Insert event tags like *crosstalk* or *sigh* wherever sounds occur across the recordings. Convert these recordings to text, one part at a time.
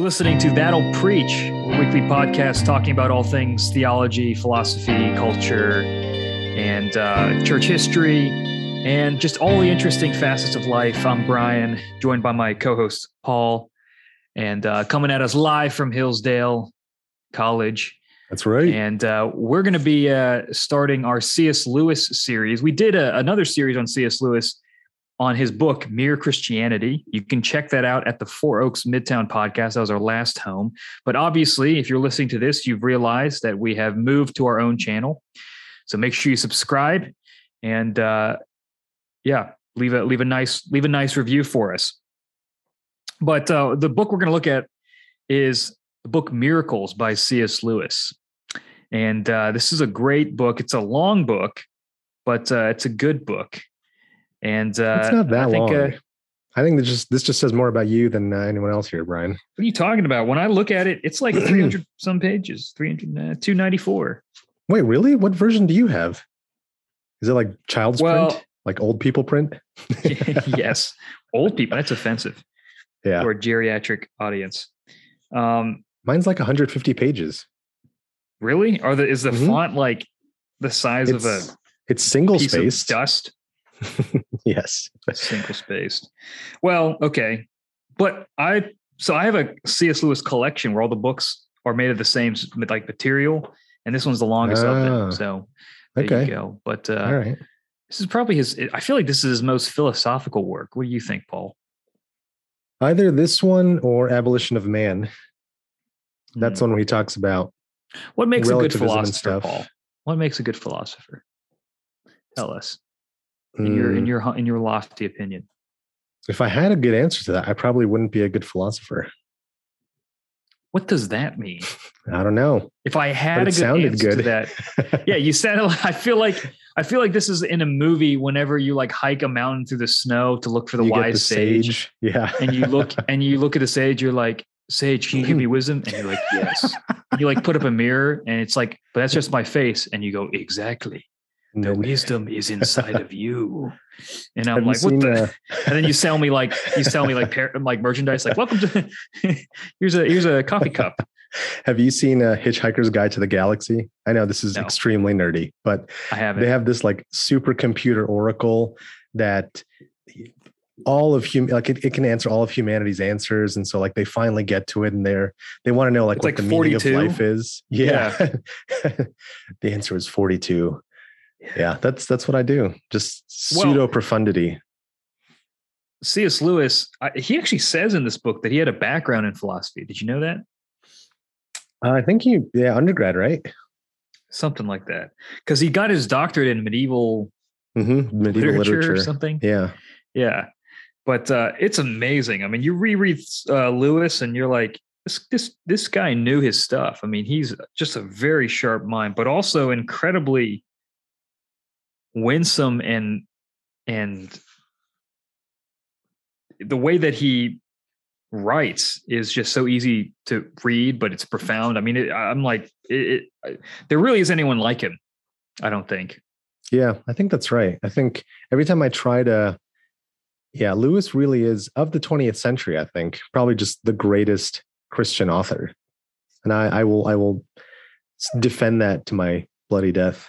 You're listening to That'll Preach, a weekly podcast talking about all things theology, philosophy, culture, and uh, church history, and just all the interesting facets of life. I'm Brian, joined by my co host, Paul, and uh, coming at us live from Hillsdale College. That's right. And uh, we're going to be uh, starting our C.S. Lewis series. We did a, another series on C.S. Lewis on his book, Mere Christianity. You can check that out at the Four Oaks Midtown podcast. That was our last home. But obviously, if you're listening to this, you've realized that we have moved to our own channel. So make sure you subscribe and uh, yeah, leave a leave a nice leave a nice review for us. But uh, the book we're going to look at is the book Miracles by C.S. Lewis. And uh, this is a great book. It's a long book, but uh, it's a good book. And uh, it's not that I think, long. uh, I think this just this just says more about you than uh, anyone else here, Brian. what are you talking about? When I look at it, it's like 300 *clears throat* some pages, 300, uh, 294. Wait, really? What version do you have? Is it like child's Well- print, like old people print? *laughs* yes. Old people, that's offensive Yeah, our geriatric audience. Um, mine's like 150 pages. really? Are the is the Mhm. font like the size of a It's it's single spaced. dust? *laughs* yes. single spaced. Well, okay, but I so I have a C.S. Lewis collection where all the books are made of the same like material, and this one's the longest of Ah, them. So there okay. you go. But uh, All right. this is probably his. I feel like this is his most philosophical work. What do you think, Paul? Either this one or Abolition of Man. That's Hmm. one where he talks about what makes a good philosopher. Paul. What makes a good philosopher? Tell us in your in mm, your in your lofty opinion. if I had a good answer to that, I probably wouldn't be a good philosopher. What does that mean? *laughs* I don't know. If I had a good sounded answer to good. that, yeah, you *laughs* sounded. Like, I feel like I feel like this is in a movie. Whenever you like hike a mountain through the snow to look for the You wise sage, Yeah. and you look *laughs* and you look at the sage, you're like, "Sage, can you give me wisdom?" And you're like, "Yes." you like put up a mirror, and it's like, "But that's just my face," and you go, "Exactly." The wisdom is inside of you, *laughs* and I'm Have like, "What the?" uh, *laughs* and then you sell me like you sell me like par- *laughs* like merchandise, like, "Welcome to here's a here's a coffee cup." Have you seen a Hitchhiker's Guide to the Galaxy? I know this is No. extremely nerdy, but I have they have this like supercomputer oracle that all of hum like it, it can answer all of humanity's answers and so like they finally get to it and they're they want to know like It's what like the meaning of life is yeah, the answer is 42 yeah that's that's what i do just pseudo profundity C.S. Lewis, I, he actually says in this book that he had a background in philosophy. Did you know that? uh, i think he yeah undergrad right Something like that. Because he got his doctorate in medieval, hmm medieval literature, literature, or something. yeah Yeah. But uh, it's amazing. I mean, you reread uh, Lewis and you're like, this, this, this guy knew his stuff. I mean, he's just a very sharp mind, but also incredibly winsome and, and the way that he writes is just so easy to read, but it's profound. I mean, it, I'm like, it, it, there really is anyone like him. I don't think. Yeah, I think that's right. I think every time I try to, yeah, Lewis really is of the 20th century. I think probably just the greatest Christian author, and I, I will, I will defend that to my bloody death.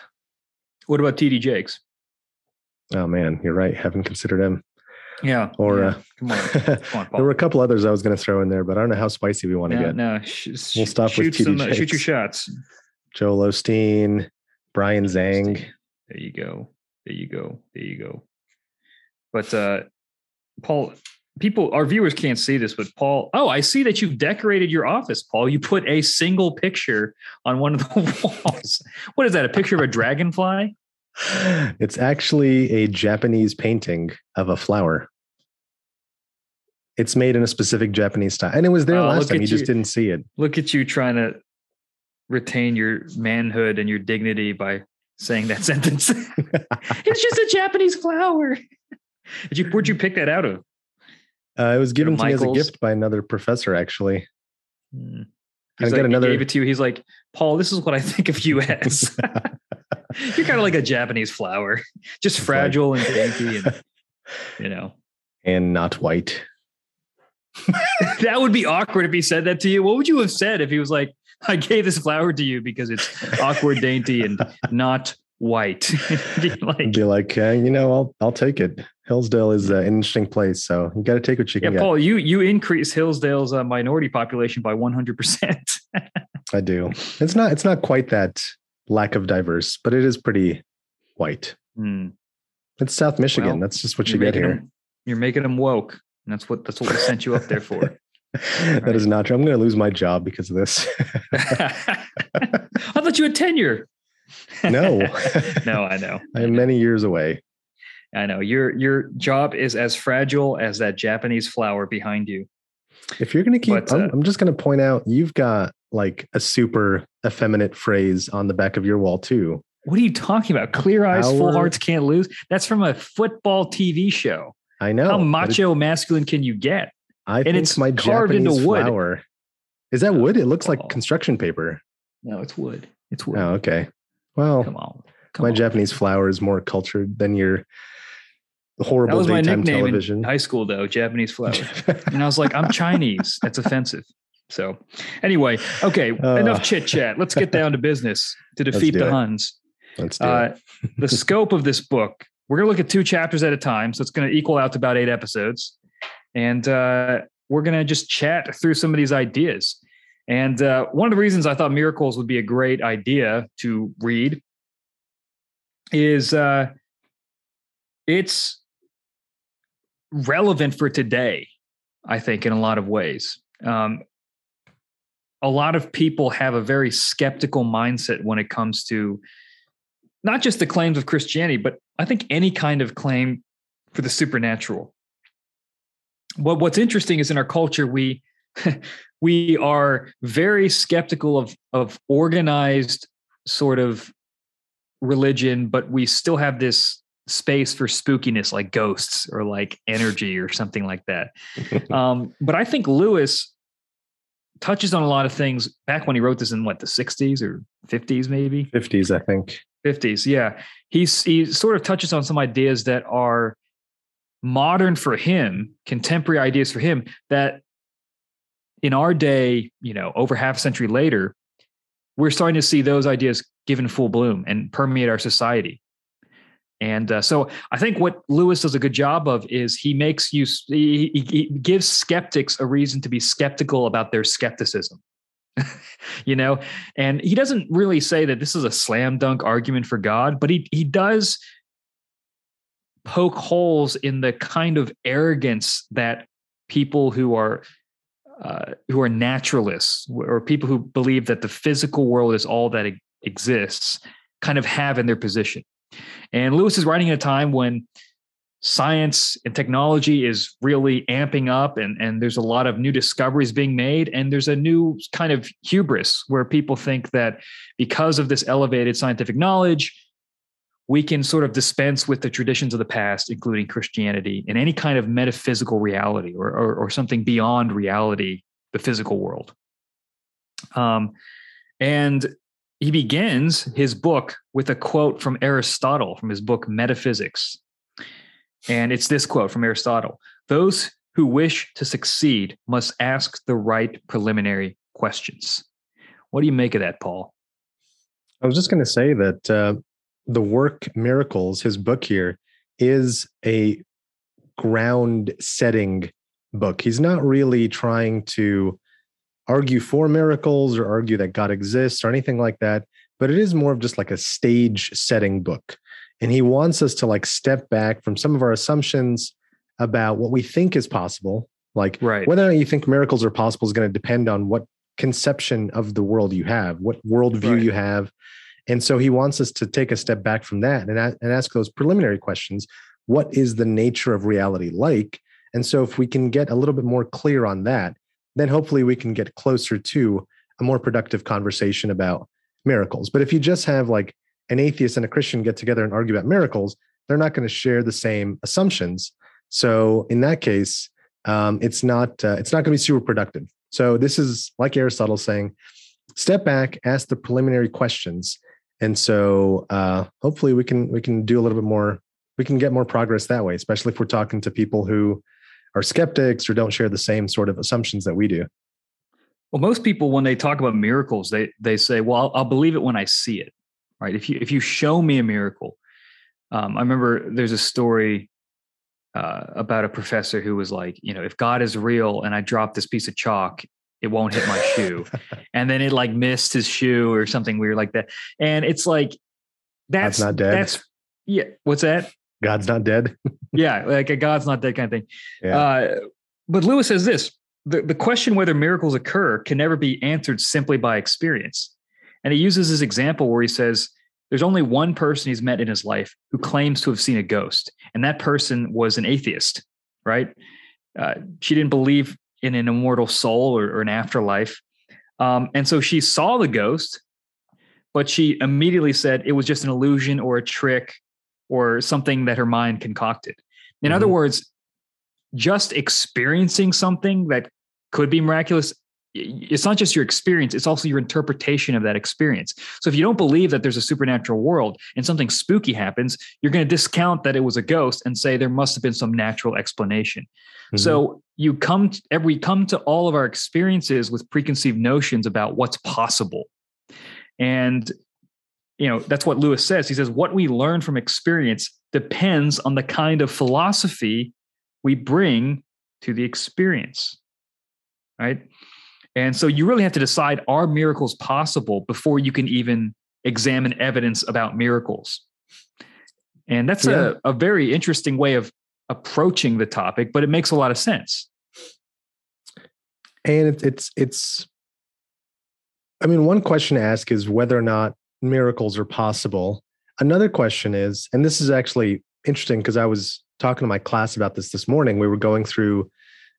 What about T.D. Jakes? Oh man, you're right. Haven't considered him. Yeah. Or yeah. uh, come on, *laughs* come on, there were a couple others I was going to throw in there, but I don't know how spicy we want to no, get. no. Sh- We'll stop with shoot T.D. some, uh, shoot your shots. Joel Osteen, Brian Zhang. There you go. There you go. There you go. But uh Paul, people, our viewers can't see this, but Paul, oh, I see that you've decorated your office, Paul. You put a single picture on one of the *laughs* walls. What is that? A picture of a dragonfly? It's actually a Japanese painting of a flower. It's made in a specific Japanese style, and it was there Oh, last time. You just didn't see it. Look at you trying to retain your manhood and your dignity by saying that *laughs* sentence. *laughs* it's just a Japanese flower. Did you where'd you pick that out of? Uh, it was given to me as a gift by another professor, actually. Hmm. I He's got like, another- He gave it to you. He's like, Paul, this is what I think of you as. *laughs* *laughs* You're kind of like a Japanese flower, *laughs* just It's like- fragile and dainty, and *laughs* you know. and not white. that would be awkward if he said that to you. What would you have said if he was like, I gave this flower to you because it's awkward, dainty, and not white? be like, be like uh, you know, I'll I'll take it. Hillsdale is an interesting place, so you got to take what you yeah, can. Paul, get. you you increase Hillsdale's uh, minority population by one hundred percent. I do. It's not it's not quite that lack of diverse, but it is pretty white. Mm. It's South Michigan. Well, that's just what you get here. Them, you're making them woke. And that's what that's what we sent you up there for. *laughs* that right. is not true. I'm going to lose my job because of this. *laughs* *laughs* I thought you had tenure. no, no, I know. I am many years away. I know your your job is as fragile as that Japanese flower behind you. If you're going to keep, but, I'm, uh, I'm just going to point out you've got like a super effeminate phrase on the back of your wall too. What are you talking about? Clear eyes, Our, full hearts can't lose. That's from a football TV show. I know. How macho masculine can you get? I and think it's my carved Japanese into wood. Flower. Is that wood? It looks like construction paper. No, it's wood. It's wood. Oh, okay. Well, come on. Come my on. Japanese flower is more cultured than your horrible that was my nickname television. In high school, though, Japanese flower. *laughs* and I was like, I'm Chinese. That's offensive. So, anyway, okay, uh, enough chit chat. Let's get down to *laughs* business to defeat the it. Huns. Let's do uh, it. the *laughs* scope of this book we're going to look at two chapters at a time. So it's going to equal out to about eight episodes. And uh, we're going to just chat through some of these ideas. And uh, one of the reasons I thought Miracles would be a great idea to read is uh, it's relevant for today, I think, in a lot of ways. Um, a lot of people have a very skeptical mindset when it comes to not just the claims of Christianity, but I think any kind of claim for the supernatural. What what's interesting is in our culture we *laughs* we are very skeptical of of organized sort of religion, but we still have this space for spookiness like ghosts or like energy or something like that. *laughs* um, but I think Lewis touches on a lot of things back when he wrote this in what the 60s or 50s maybe? 50s i think. 50s yeah. He's he sort of touches on some ideas that are modern for him contemporary ideas for him that in our day you know over half a century later we're starting to see those ideas given full bloom and permeate our society and uh, so I think what Lewis does a good job of is he makes you, he, he gives skeptics a reason to be skeptical about their skepticism. *laughs* you know, and he doesn't really say that this is a slam dunk argument for God, but he he does poke holes in the kind of arrogance that people who are uh, who are naturalists or people who believe that the physical world is all that exists kind of have in their position. And Lewis is writing at a time when science and technology is really amping up and, and there's a lot of new discoveries being made. And there's a new kind of hubris where people think that because of this elevated scientific knowledge we can sort of dispense with the traditions of the past including christianity and any kind of metaphysical reality or, or, or something beyond reality the physical world. Um, and he begins his book with a quote from Aristotle from his book Metaphysics. And it's this quote from Aristotle Those who wish to succeed must ask the right preliminary questions. What do you make of that, Paul? I was just going to say that uh, the work Miracles, his book here, is a ground setting book. He's not really trying to argue for miracles or argue that God exists or anything like that, but it is more of just like a stage setting book. And he wants us to like step back from some of our assumptions about what we think is possible. Like right. whether or not you think miracles are possible is going to depend on what conception of the world you have, what worldview right. you have. And so he wants us to take a step back from that and, and ask those preliminary questions. What is the nature of reality like? And so if we can get a little bit more clear on that, then hopefully we can get closer to a more productive conversation about miracles. But if you just have like an atheist and a Christian get together and argue about miracles, they're not going to share the same assumptions. So in that case, um, it's not uh, it's not going to be super productive. So this is like Aristotle saying, step back, ask the preliminary questions, and so uh, hopefully we can we can do a little bit more. We can get more progress that way, especially if we're talking to people who are skeptics or don't share the same sort of assumptions that we do. Well, most people when they talk about miracles, they they say, "Well, I'll, I'll believe it when I see it." Right? If you if you show me a miracle, um, I remember there's a story uh, about a professor who was like, you know, if God is real and I drop this piece of chalk, it won't hit my shoe, *laughs* and then it like missed his shoe or something weird like that. And it's like that's not dead. That's yeah. What's that? God's not dead. *laughs* yeah, like a God's not dead kind of thing. Yeah. Uh, but Lewis says this: the, the question whether miracles occur can never be answered simply by experience. And he uses this example where he says, there's only one person he's met in his life who claims to have seen a ghost, and that person was an atheist, right? Uh, she didn't believe in an immortal soul or, or an afterlife. Um, and so she saw the ghost, but she immediately said it was just an illusion or a trick or something that her mind concocted. In mm-hmm. other words, just experiencing something that could be miraculous it's not just your experience it's also your interpretation of that experience so if you don't believe that there's a supernatural world and something spooky happens you're going to discount that it was a ghost and say there must have been some natural explanation mm-hmm. so you come to, we come to all of our experiences with preconceived notions about what's possible and you know that's what lewis says he says what we learn from experience depends on the kind of philosophy we bring to the experience. Right. And so you really have to decide are miracles possible before you can even examine evidence about miracles? And that's yeah. a, a very interesting way of approaching the topic, but it makes a lot of sense. And it's, it's, it's, I mean, one question to ask is whether or not miracles are possible. Another question is, and this is actually interesting because I was talking to my class about this this morning. We were going through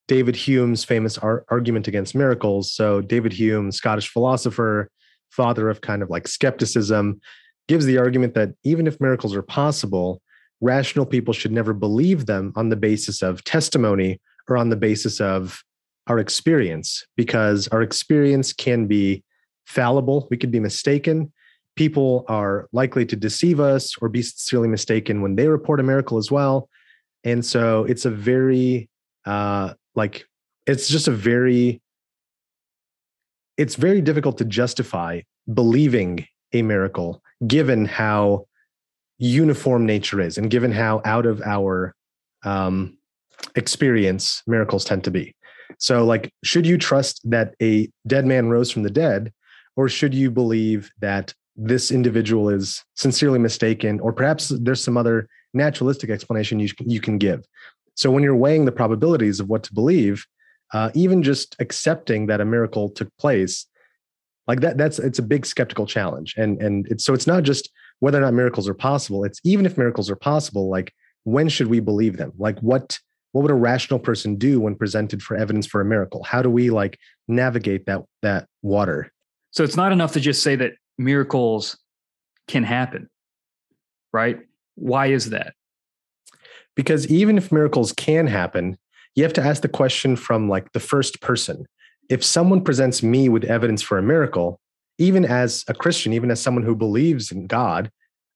David Hume's famous ar- argument against miracles. So, David Hume, Scottish philosopher, father of kind of like skepticism, gives the argument that even if miracles are possible, rational people should never believe them on the basis of testimony or on the basis of our experience, because our experience can be fallible. We could be mistaken. People are likely to deceive us or be sincerely mistaken when they report a miracle as well. And so it's a very uh like it's just a very it's very difficult to justify believing a miracle given how uniform nature is and given how out of our um, experience miracles tend to be. So like should you trust that a dead man rose from the dead or should you believe that this individual is sincerely mistaken or perhaps there's some other naturalistic explanation you, you can give. So when you're weighing the probabilities of what to believe, uh, even just accepting that a miracle took place, like that, that's it's a big skeptical challenge. And and it's so it's not just whether or not miracles are possible. It's even if miracles are possible, like when should we believe them? Like what what would a rational person do when presented for evidence for a miracle? How do we like navigate that that water? So it's not enough to just say that miracles can happen, right? Why is that? Because even if miracles can happen, you have to ask the question from like the first person. If someone presents me with evidence for a miracle, even as a Christian, even as someone who believes in God,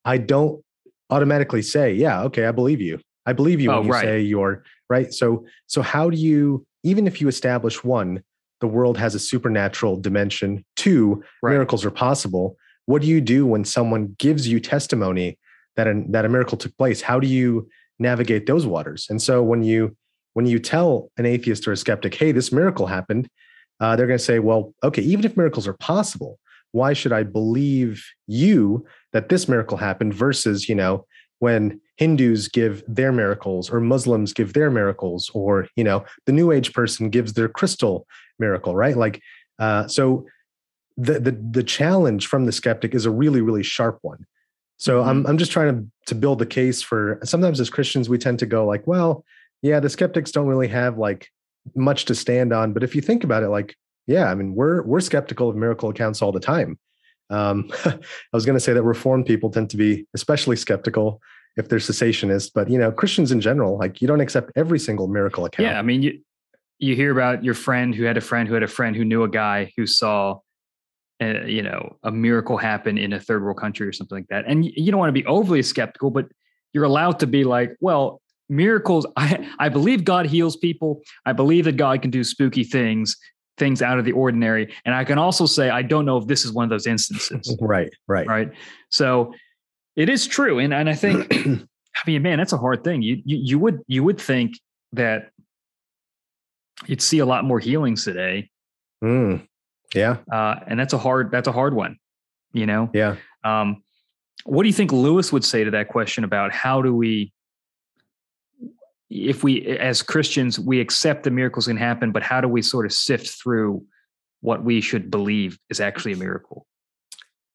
I don't automatically say, "Yeah, okay, I believe you. I believe you oh, when you right. say you're right." So, so how do you, even if you establish one, the world has a supernatural dimension. Two, right. miracles are possible. What do you do when someone gives you testimony that a, that a miracle took place how do you navigate those waters and so when you when you tell an atheist or a skeptic hey this miracle happened uh, they're going to say well okay even if miracles are possible why should i believe you that this miracle happened versus you know when hindus give their miracles or muslims give their miracles or you know the new age person gives their crystal miracle right like uh, so the, the the challenge from the skeptic is a really really sharp one so mm-hmm. I'm I'm just trying to to build the case for sometimes as Christians we tend to go like, well, yeah, the skeptics don't really have like much to stand on. But if you think about it, like, yeah, I mean, we're we're skeptical of miracle accounts all the time. Um, *laughs* I was going to say that Reformed people tend to be especially skeptical if they're cessationist, but you know, Christians in general, like you don't accept every single miracle account. Yeah, I mean, you you hear about your friend who had a friend who had a friend who knew a guy who saw uh, you know a miracle happen in a third world country or something like that and you don't want to be overly skeptical but you're allowed to be like well miracles. *laughs* I I believe God heals people. I believe that God can do spooky things, things out of the ordinary. And I can also say I don't know if this is one of those instances. *laughs* right. Right. Right. So it is true, and and I think *clears throat* I mean, man, that's a hard thing. You you you would you would think that you'd see a lot more healings today. Mm, yeah. Uh, and that's a hard that's a hard one. You know. Yeah. Um, what do you think Lewis would say to that question about how do we, if we as Christians we accept the miracles can happen, but how do we sort of sift through what we should believe is actually a miracle?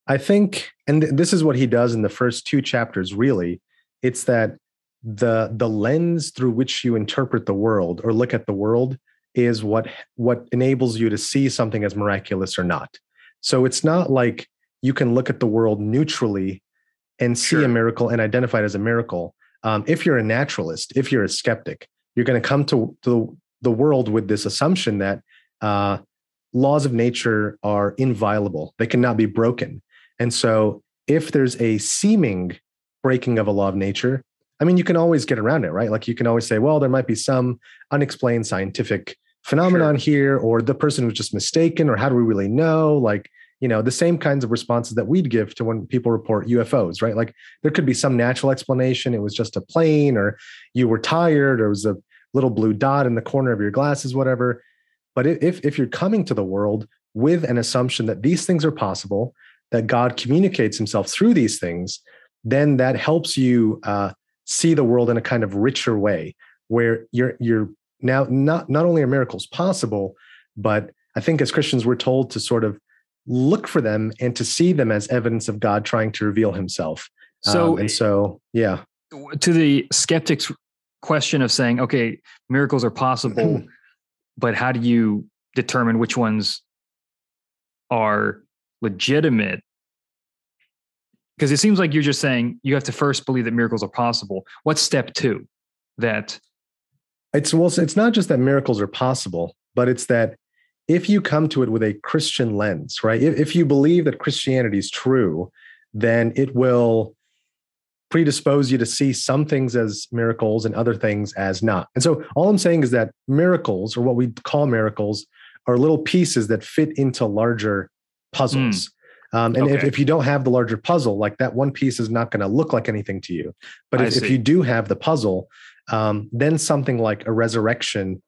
I think, and this is what he does in the first two chapters. Really, it's that the the lens through which you interpret the world or look at the world is what what enables you to see something as miraculous or not. So it's not like you can look at the world neutrally and see sure. a miracle and identify it as a miracle. Um, if you're a naturalist, if you're a skeptic, you're going to come to, to the world with this assumption that uh, laws of nature are inviolable; they cannot be broken. And so, if there's a seeming breaking of a law of nature, I mean, you can always get around it, right? Like you can always say, well, there might be some unexplained scientific phenomenon sure. here, or the person was just mistaken, or how do we really know? Like, you know, the same kinds of responses that we'd give to when people report UFOs, right? Like there could be some natural explanation. It was just a plane, or you were tired, or it was a little blue dot in the corner of your glasses, whatever. But if if you're coming to the world with an assumption that these things are possible, that God communicates Himself through these things, then that helps you uh, see the world in a kind of richer way where you're you're now not not only are miracles possible but i think as christians we're told to sort of look for them and to see them as evidence of god trying to reveal himself so um, and so yeah to the skeptics question of saying okay miracles are possible *clears throat* but how do you determine which ones are legitimate because it seems like you're just saying you have to first believe that miracles are possible. What's step two? That it's well, it's not just that miracles are possible, but it's that if you come to it with a Christian lens, right? If, if you believe that Christianity is true, then it will predispose you to see some things as miracles and other things as not. And so all I'm saying is that miracles, or what we call miracles, are little pieces that fit into larger puzzles. Mm. Um, and okay. if, if you don't have the larger puzzle, like that one piece is not going to look like anything to you. But if, if, you do have the puzzle, um, then something like a resurrection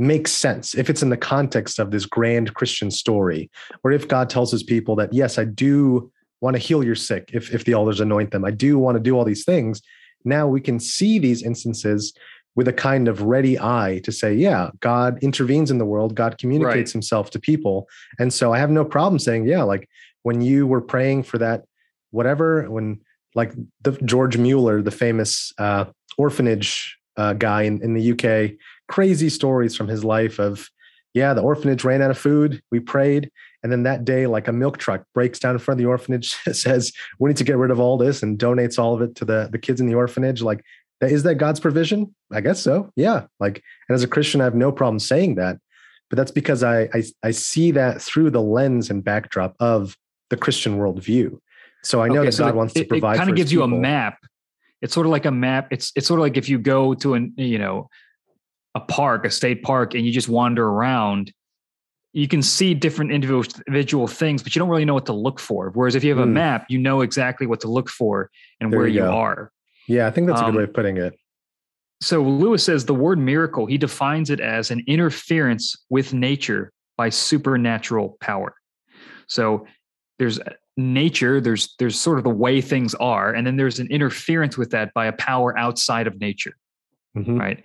makes sense if it's in the context of this grand Christian story, or if God tells his people that, yes, I do want to heal your sick if, if the elders anoint them, I do want to do all these things. Now we can see these instances with a kind of ready eye to say, yeah, God intervenes in the world, God communicates right. himself to people. And so I have no problem saying, yeah, like when you were praying for that, whatever, when like the George Mueller, the famous uh, orphanage uh, guy in, in the UK, crazy stories from his life of, yeah, the orphanage ran out of food. We prayed. And then that day, like a milk truck breaks down in front of the orphanage, *laughs* says, we need to get rid of all this and donates all of it to the, the kids in the orphanage. Like, is that God's provision? I guess so. Yeah. Like, and as a Christian, I have no problem saying that. But that's because I, I, I see that through the lens and backdrop of the Christian worldview. So I know okay, that so God wants to provide. It kind of gives people. you a map. It's sort of like a map. It's it's sort of like if you go to an you know a park, a state park, and you just wander around, you can see different individual individual things, but you don't really know what to look for. Whereas if you have a mm. map, you know exactly what to look for and there where you, you are. Yeah, I think that's a good um, way of putting it. So Lewis says the word miracle, he defines it as an interference with nature by supernatural power. So there's nature there's there's sort of the way things are and then there's an interference with that by a power outside of nature mm-hmm. right?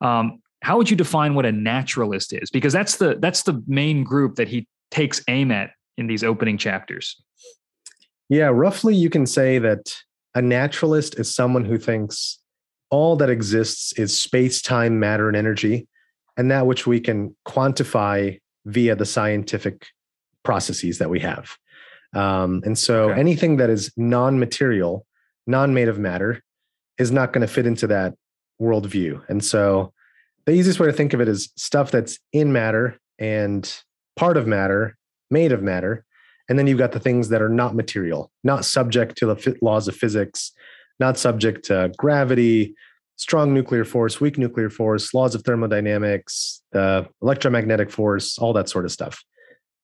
Um, how would you define what a naturalist is? Because that's the that's the main group that he takes aim at in these opening chapters. Yeah roughly you can say that a naturalist is someone who thinks all that exists is space time matter and energy and that which we can quantify via the scientific processes that we have um, and so okay. anything that is non material, non made of matter, is not going to fit into that worldview. And so the easiest way to think of it is stuff that's in matter and part of matter, made of matter. And then you've got the things that are not material, not subject to the laws of physics, not subject to gravity, strong nuclear force, weak nuclear force, laws of thermodynamics, the electromagnetic force, all that sort of stuff.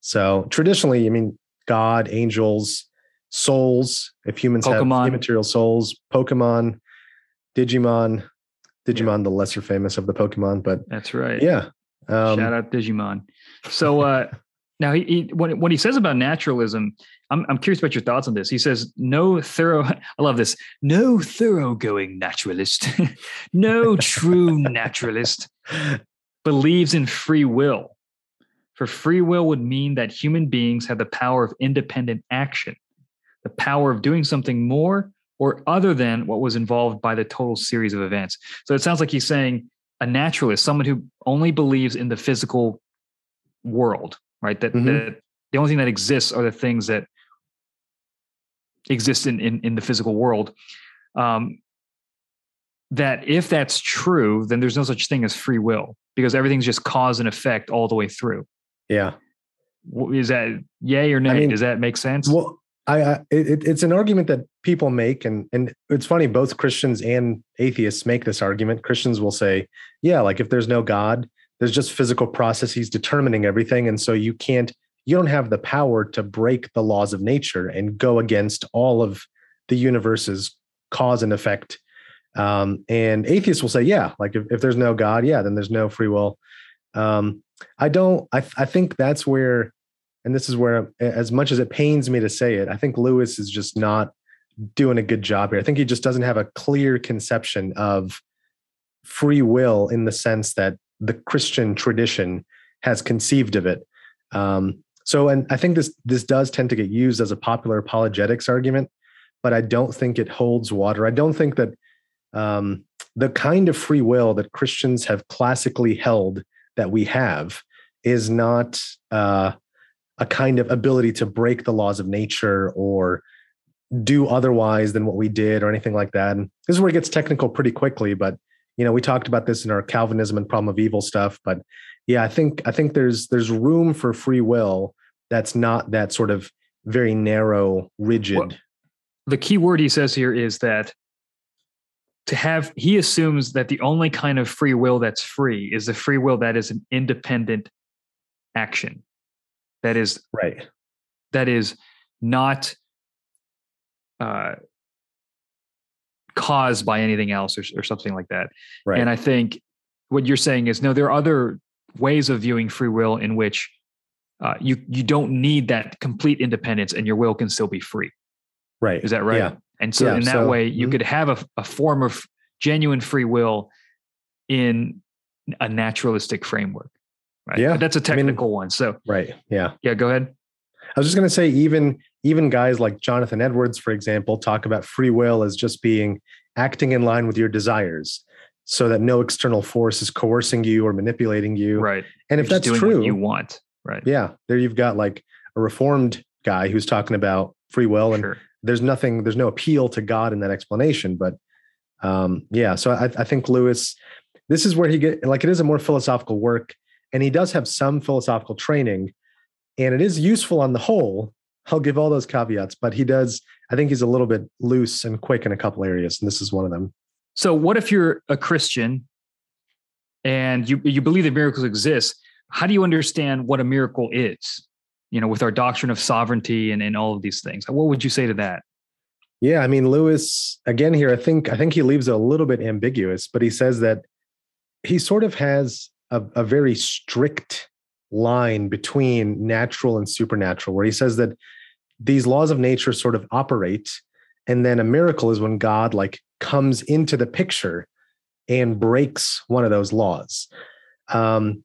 So traditionally, I mean, God, angels, souls, if humans Pokemon. have immaterial souls, Pokemon, Digimon, Digimon, yeah. the lesser famous of the Pokemon, but that's right. Yeah. Um, Shout out Digimon. So uh, *laughs* now he, he when, when he says about naturalism, I'm, I'm curious about your thoughts on this. He says, no thorough, *laughs* I love this, no thoroughgoing naturalist, *laughs* no true naturalist believes in free will. For free will would mean that human beings have the power of independent action, the power of doing something more or other than what was involved by the total series of events. So it sounds like he's saying a naturalist, someone who only believes in the physical world, right? That, mm-hmm. that the only thing that exists are the things that exist in, in, in the physical world. Um, that if that's true, then there's no such thing as free will because everything's just cause and effect all the way through. Yeah. Is that yay or nay? I mean, Does that make sense? Well, I, I it, it's an argument that people make, and and it's funny. Both Christians and atheists make this argument. Christians will say, "Yeah, like if there's no God, there's just physical processes determining everything, and so you can't you don't have the power to break the laws of nature and go against all of the universe's cause and effect. Um, and atheists will say, yeah, like if, if, there's no God, yeah, then there's no free will. Um, I don't, I, I think that's where, and this is where, as much as it pains me to say it, I think Lewis is just not doing a good job here. I think he just doesn't have a clear conception of free will in the sense that the Christian tradition has conceived of it. Um, so, and I think this this does tend to get used as a popular apologetics argument, but I don't think it holds water. I don't think that um, the kind of free will that Christians have classically held that we have is not uh, a kind of ability to break the laws of nature or do otherwise than what we did or anything like that. And this is where it gets technical pretty quickly, but you know, we talked about this in our Calvinism and problem of evil stuff, but yeah, I think I think there's there's room for free will that's not that sort of very narrow, rigid. Well, the key word he says here is that to have, he assumes that the only kind of free will that's free is the free will that is an independent action. That is right. That is not uh, caused by anything else or, or something like that. Right. And I think what you're saying is no, there are other ways of viewing free will in which uh, you you don't need that complete independence, and your will can still be free. Right. Is that right? Yeah. And so yeah, in that so, way, you mm-hmm. could have a, a form of genuine free will in a naturalistic framework. Right. Yeah. But that's a technical I mean, one. So right. Yeah. Yeah. Go ahead. I was just going to say, even even guys like Jonathan Edwards, for example, talk about free will as just being acting in line with your desires, so that no external force is coercing you or manipulating you. Right. And You're if that's true, you want. Right. Yeah. There you've got like a reformed guy who's talking about free will and sure. There's nothing, there's no appeal to God in that explanation. But um, yeah, so I, I think Lewis, this is where he get like it is a more philosophical work, and he does have some philosophical training, and it is useful on the whole. I'll give all those caveats, but he does. I think he's a little bit loose and quick in a couple areas, and this is one of them. So, what if you're a Christian and you you believe that miracles exist? how do you understand what a miracle is? You know, with our doctrine of sovereignty and, and all of these things. What would you say to that? Yeah, I mean, Lewis, again here, I think I think he leaves it a little bit ambiguous, but he says that he sort of has a, a very strict line between natural and supernatural, where he says that these laws of nature sort of operate, and then a miracle is when God like comes into the picture and breaks one of those laws. Um,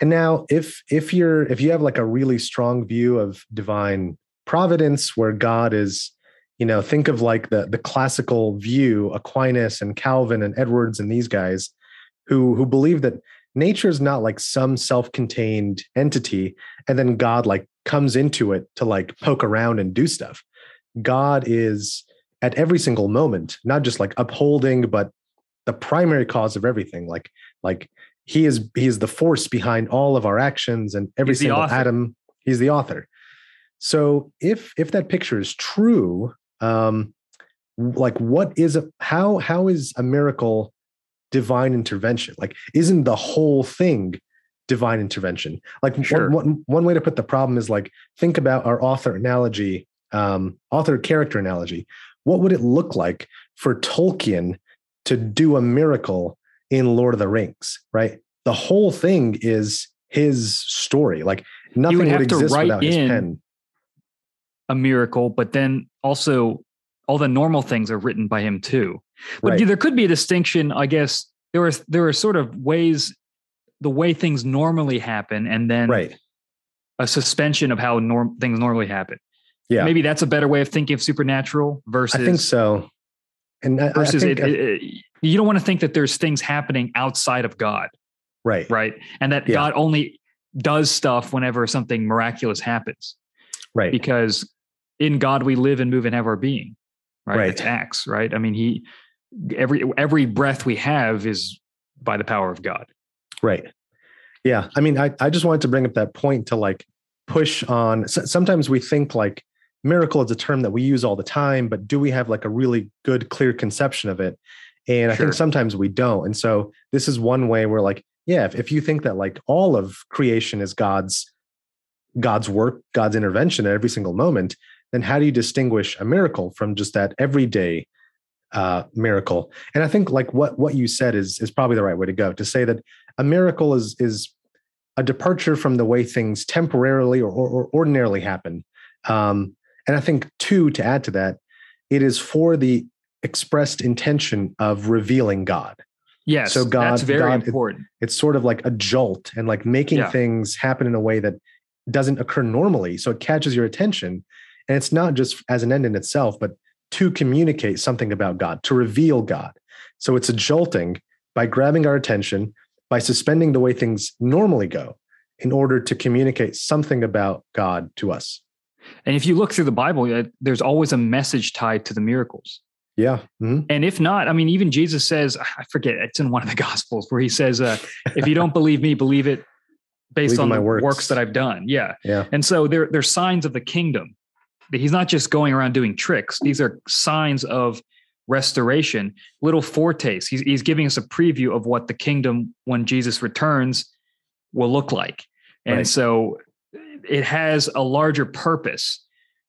and now if if you're if you have like a really strong view of divine providence where God is, you know, think of like the the classical view, Aquinas and Calvin and Edwards and these guys who who believe that nature is not like some self-contained entity and then God like comes into it to like poke around and do stuff. God is at every single moment, not just like upholding, but the primary cause of everything. Like, like he is he is the force behind all of our actions and every he's single atom he's the author so if if that picture is true um like what is a how how is a miracle divine intervention? Like, isn't the whole thing divine intervention? Like, Sure. one, one, one way to put the problem is like, think about our author analogy, um, author character analogy. What would it look like for Tolkien to do a miracle in Lord of the Rings, right? The whole thing is his story. Like, nothing would, to exist without his pen. a miracle, but then also all the normal things are written by him too. But Right. there could be a distinction, I guess. There are there are sort of ways the way things normally happen, and then Right. a suspension of how norm things normally happen. Yeah. Maybe that's a better way of thinking of supernatural versus I think so. And I, I versus think, it, it- it- you don't want to think that there's things happening outside of God, right. right? And that Yeah. God only does stuff whenever something miraculous happens. Right. because in God we live and move and have our being. Right. Right. It's acts, right? I mean, he every every breath we have is by the power of God. Right. Yeah. I mean, I, I just wanted to bring up that point to like push on. Sometimes we think like miracle is a term that we use all the time, but do we have like a really good, clear conception of it? And I think sometimes we don't. And so this is one way where like, yeah, if, if you think that like all of creation is God's God's work, God's intervention at every single moment, then how do you distinguish a miracle from just that everyday uh, miracle? And I think like what what you said is is probably the right way to go to say that a miracle is is a departure from the way things temporarily or, or, or ordinarily happen. Um, and I think two to add to that, it is for the expressed intention of revealing God. Yes. So God- that's very God- important. It's sort of like a jolt and like making Yeah. things happen in a way that doesn't occur normally. So it catches your attention. And it's not just as an end in itself, but to communicate something about God, to reveal God. So it's a jolting by grabbing our attention, by suspending the way things normally go in order to communicate something about God to us. And if you look through the Bible, there's always a message tied to the miracles. Yeah. Mhm. And if not, I mean, even Jesus says, I forget, it's in one of the *laughs* Gospels where he says, uh, if you don't believe me, believe it based Believe on my the works. works. that I've done. Yeah. Yeah. And so they're, they're signs of the kingdom. He's not just going around doing tricks. These are signs of restoration, little foretastes. He's, he's giving us a preview of what the kingdom, when Jesus returns, will look like. And Right. so it has a larger purpose.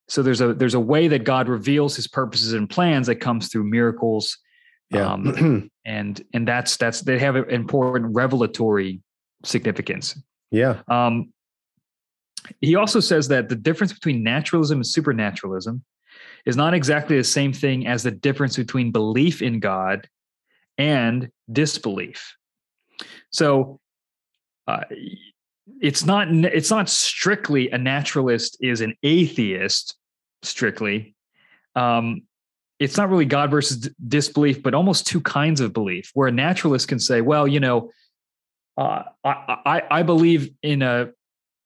So there's a there's a way that God reveals his purposes and plans that comes through miracles. Yeah. Um, *clears throat* and and that's that's they have an important revelatory significance. yeah. Um, he also says that the difference between naturalism and supernaturalism is not exactly the same thing as the difference between belief in God and disbelief. So uh, it's not it's not strictly a naturalist is an atheist strictly. Um, it's not really God versus d- disbelief, but almost two kinds of belief. Where a naturalist can say, "Well, you know, uh, I, I I believe in a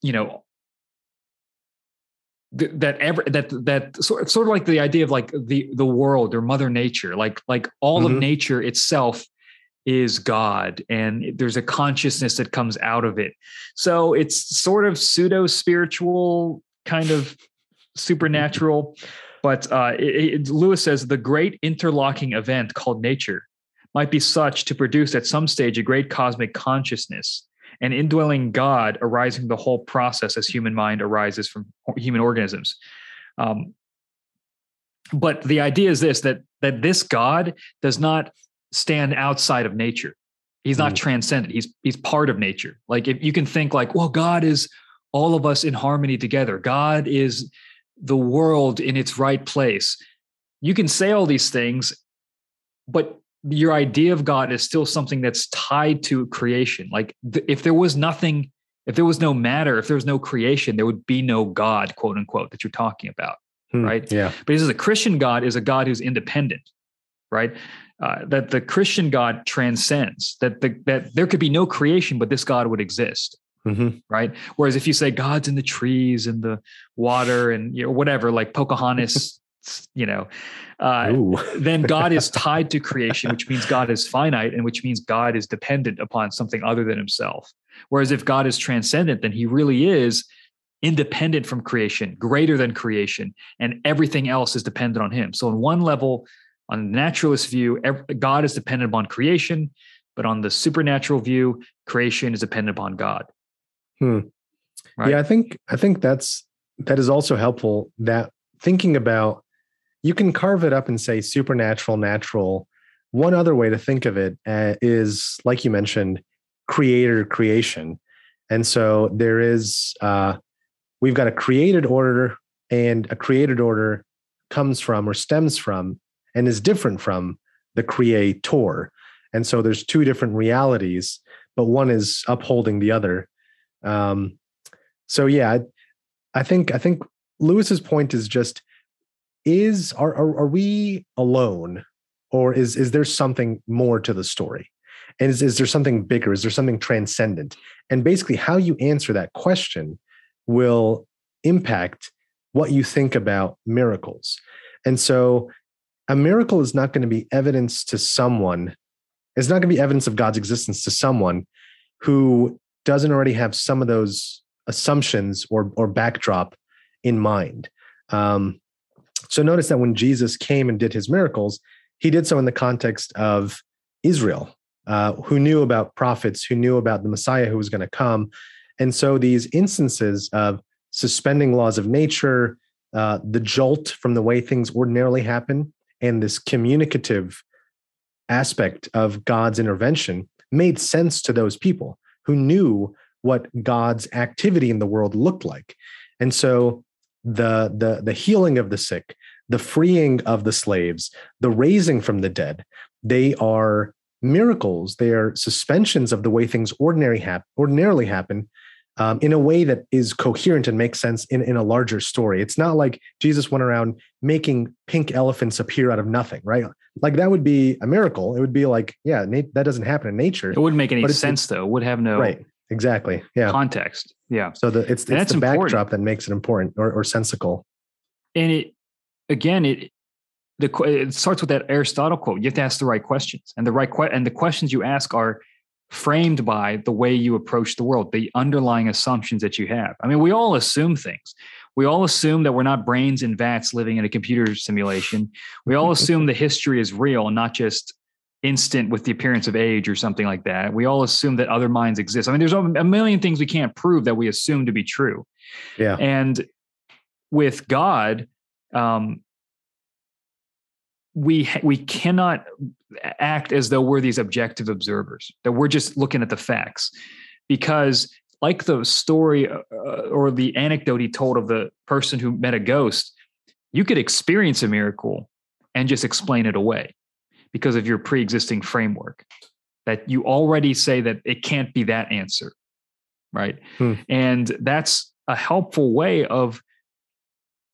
you know th- that ever that that sort sort of like the idea of like the the world or Mother Nature, like like all of Mhm. nature itself is God, and there's a consciousness that comes out of it. So it's sort of pseudo spiritual, kind of supernatural. But uh, it, it- Lewis says the great interlocking event called nature might be such to produce at some stage a great cosmic consciousness, an indwelling God arising the whole process as human mind arises from human organisms. Um, but the idea is this: that that this God does not stand outside of nature. He's not Mm. transcendent. He's he's part of nature. Like if you can think like, well, God is all of us in harmony together. God is the world in its right place. You can say all these things, but your idea of God is still something that's tied to creation. Like th- if there was nothing, if there was no matter, if there was no creation, there would be no God, quote unquote, that you're talking about. Hmm. Right. Yeah. But he says a Christian God is a God who's independent, right? Uh, that the Christian God transcends. That the that there could be no creation, but this God would exist, hmm right? Whereas if you say God's in the trees and the water and you know whatever, like Pocahontas, *laughs* you know, uh, *laughs* then God is tied to creation, which means God is finite and which means God is dependent upon something other than himself. Whereas if God is transcendent, then he really is independent from creation, greater than creation, and everything else is dependent on him. So, on one level, on the naturalist view, God is dependent upon creation. but on the supernatural view, creation is dependent upon God. Hmm. Right? Yeah, I think I think that's that is also helpful. That thinking about you can carve it up and say supernatural, natural. One other way to think of it uh, is, like you mentioned, creator creation, and so there is uh, we've got a created order, and a created order comes from or stems from and is different from the creator. And so there's two different realities, but one is upholding the other. Um, so yeah, I, think I think Lewis's point is just is are, are are we alone or is is there something more to the story? And is, is there something bigger? Is there something transcendent? And basically, how you answer that question will impact what you think about miracles. And so a miracle is not going to be evidence to someone, it's not going to be evidence of God's existence to someone who doesn't already have some of those assumptions or, or backdrop in mind. Um, so notice that when Jesus came and did his miracles, he did so in the context of Israel, uh, who knew about prophets, who knew about the Messiah who was going to come. And so these instances of suspending laws of nature, uh, the jolt from the way things ordinarily happen, and this communicative aspect of God's intervention made sense to those people who knew what God's activity in the world looked like. And so the the the healing of the sick, the freeing of the slaves, the raising from the dead, they are miracles. They are suspensions of the way things ordinary hap- ordinarily happen um, in a way that is coherent and makes sense in, in a larger story. It's not like Jesus went around making pink elephants appear out of nothing, right? Like that would be a miracle. It would be like, yeah, na- that doesn't happen in nature. It wouldn't make any sense though. It would have no right. Exactly. Yeah. Context. Yeah. So the it's, it's the backdrop that makes it important or, or sensical. And it again, it the it starts with that Aristotle quote. You have to ask the right questions, and the right que- and the questions you ask are framed by the way you approach the world, the underlying assumptions that you have. I mean, we all assume things. We all assume that we're not brains in vats living in a computer simulation. We all assume the history is real and not just instant with the appearance of age or something like that. We all assume that other minds exist. I mean, there's a million things we can't prove that we assume to be true. Yeah. And with God, um, we we cannot act as though we're these objective observers that we're just looking at the facts because like the story uh, or the anecdote he told of the person who met a ghost you could experience a miracle and just explain it away because of your pre-existing framework that you already say that it can't be that answer right hmm. and that's a helpful way of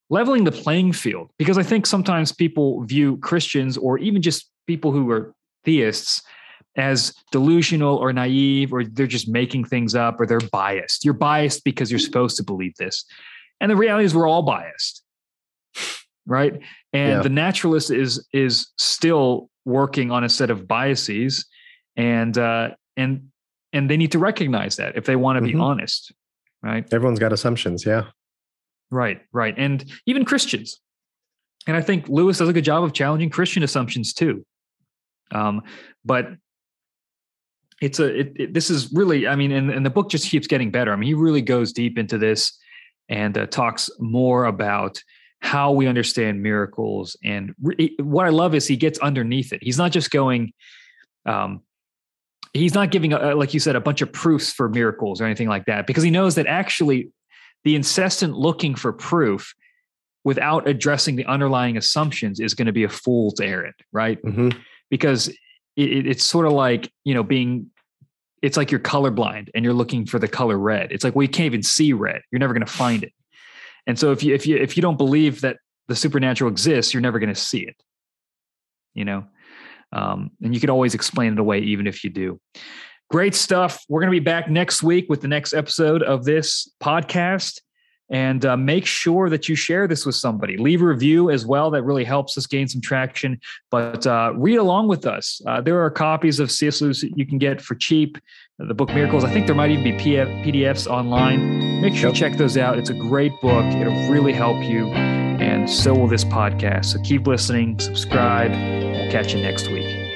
leveling the playing field because I think sometimes people view Christians or even just people who are theists as delusional or naive or they're just making things up or they're biased. You're biased because you're supposed to believe this. And the reality is we're all biased. Right? And yeah. the naturalist is is still working on a set of biases and uh and and they need to recognize that if they want to be mm-hmm. honest. Right? Everyone's got assumptions, yeah. Right, right. And even Christians. And I think Lewis does a good job of challenging Christian assumptions too. Um, but it's a it, it, this is really i mean and, and the book just keeps getting better i mean he really goes deep into this and uh, talks more about how we understand miracles and re- what i love is he gets underneath it he's not just going um, he's not giving a, like you said a bunch of proofs for miracles or anything like that because he knows that actually the incessant looking for proof without addressing the underlying assumptions is going to be a fool's errand, right? Mm-hmm. Because it, it's sort of like you know being it's like you're colorblind and you're looking for the color red. It's like well, you can't even see red. You're never going to find it. And so if you if you if you don't believe that the supernatural exists, you're never going to see it. You know, um, and you can always explain it away, even if you do. Great stuff. We're going to be back next week with the next episode of this podcast. And uh, make sure that you share this with somebody. Leave a review as well. That really helps us gain some traction. But uh, read along with us. Uh, there are copies of C.S. Lewis that you can get for cheap. The book Miracles. I think there might even be PDFs online. Make sure you check those out. It's a great book. It'll really help you. And so will this podcast. So keep listening, subscribe. We'll catch you next week.